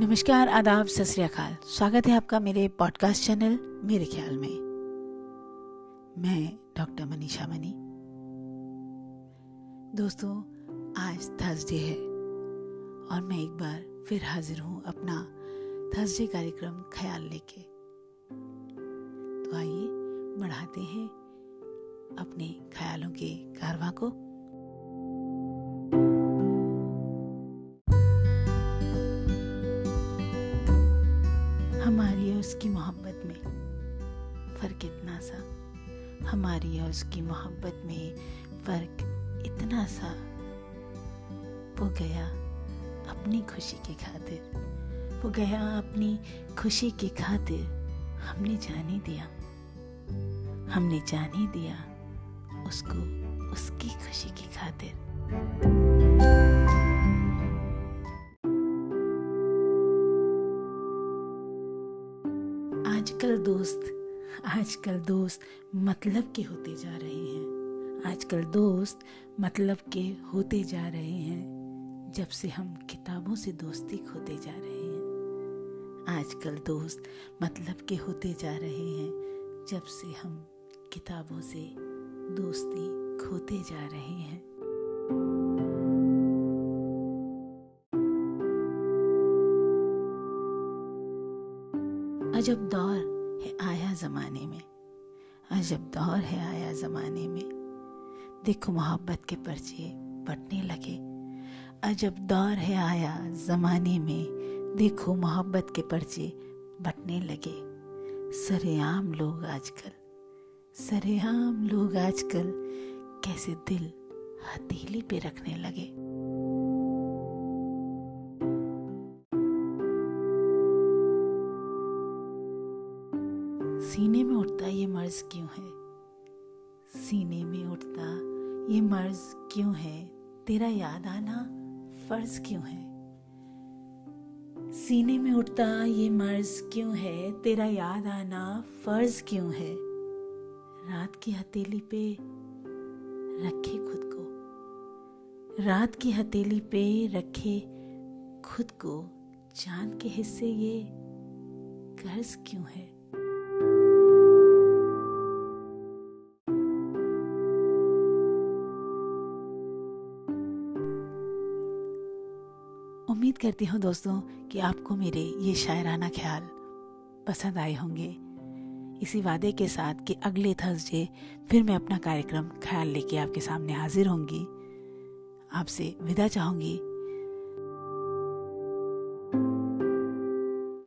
नमस्कार, आदाब सत स्वागत है आपका मेरे पॉडकास्ट चैनल मेरे ख्याल में। मैं डॉक्टर मनीषा मनी। दोस्तों, आज थर्सडे है और मैं एक बार फिर हाजिर हूँ अपना थर्सडे कार्यक्रम ख्याल लेके। तो आइए बढ़ाते हैं अपने ख्यालों के कारवा को। हमारी और उसकी मोहब्बत में फ़र्क इतना सा। हमारी और उसकी मोहब्बत में फ़र्क इतना सा वो गया अपनी खुशी की खातिर। वो गया अपनी खुशी की खातिर। हमने जाने दिया। हमने जाने दिया उसको उसकी खुशी की खातिर। आजकल दोस्त आजकल दोस्त मतलब के होते जा रहे हैं। आजकल दोस्त मतलब के होते जा रहे हैं, जब से हम किताबों से दोस्ती खोते जा रहे हैं। आजकल दोस्त मतलब के होते जा रहे हैं, जब से हम किताबों से दोस्ती खोते जा रहे हैं। अजब दौर है आया जमाने में। अजब दौर है आया जमाने में। देखो मोहब्बत के पर्चे बटने लगे। अजब दौर है आया जमाने में। देखो मोहब्बत के पर्चे बटने लगे। सरेआम लोग आजकल, सरेआम लोग आजकल कैसे दिल हथेली पे रखने लगे। सीने में उठता ये मर्ज क्यों है? सीने में उठता ये मर्ज क्यों है? तेरा याद आना फ़र्ज़ क्यों है? सीने में उठता ये मर्ज क्यों है? तेरा याद आना फ़र्ज़ क्यों है? रात की हथेली पे रखे खुद को। रात की हथेली पे रखे खुद को। चाँद के हिस्से ये कर्ज क्यों है? उम्मीद करती हूँ दोस्तों कि आपको मेरे ये शायराना ख्याल पसंद आए होंगे। इसी वादे के साथ कि अगले थर्सडे फिर मैं अपना कार्यक्रम ख्याल लेके आपके सामने हाजिर होंगी। आपसे विदा चाहूँगी।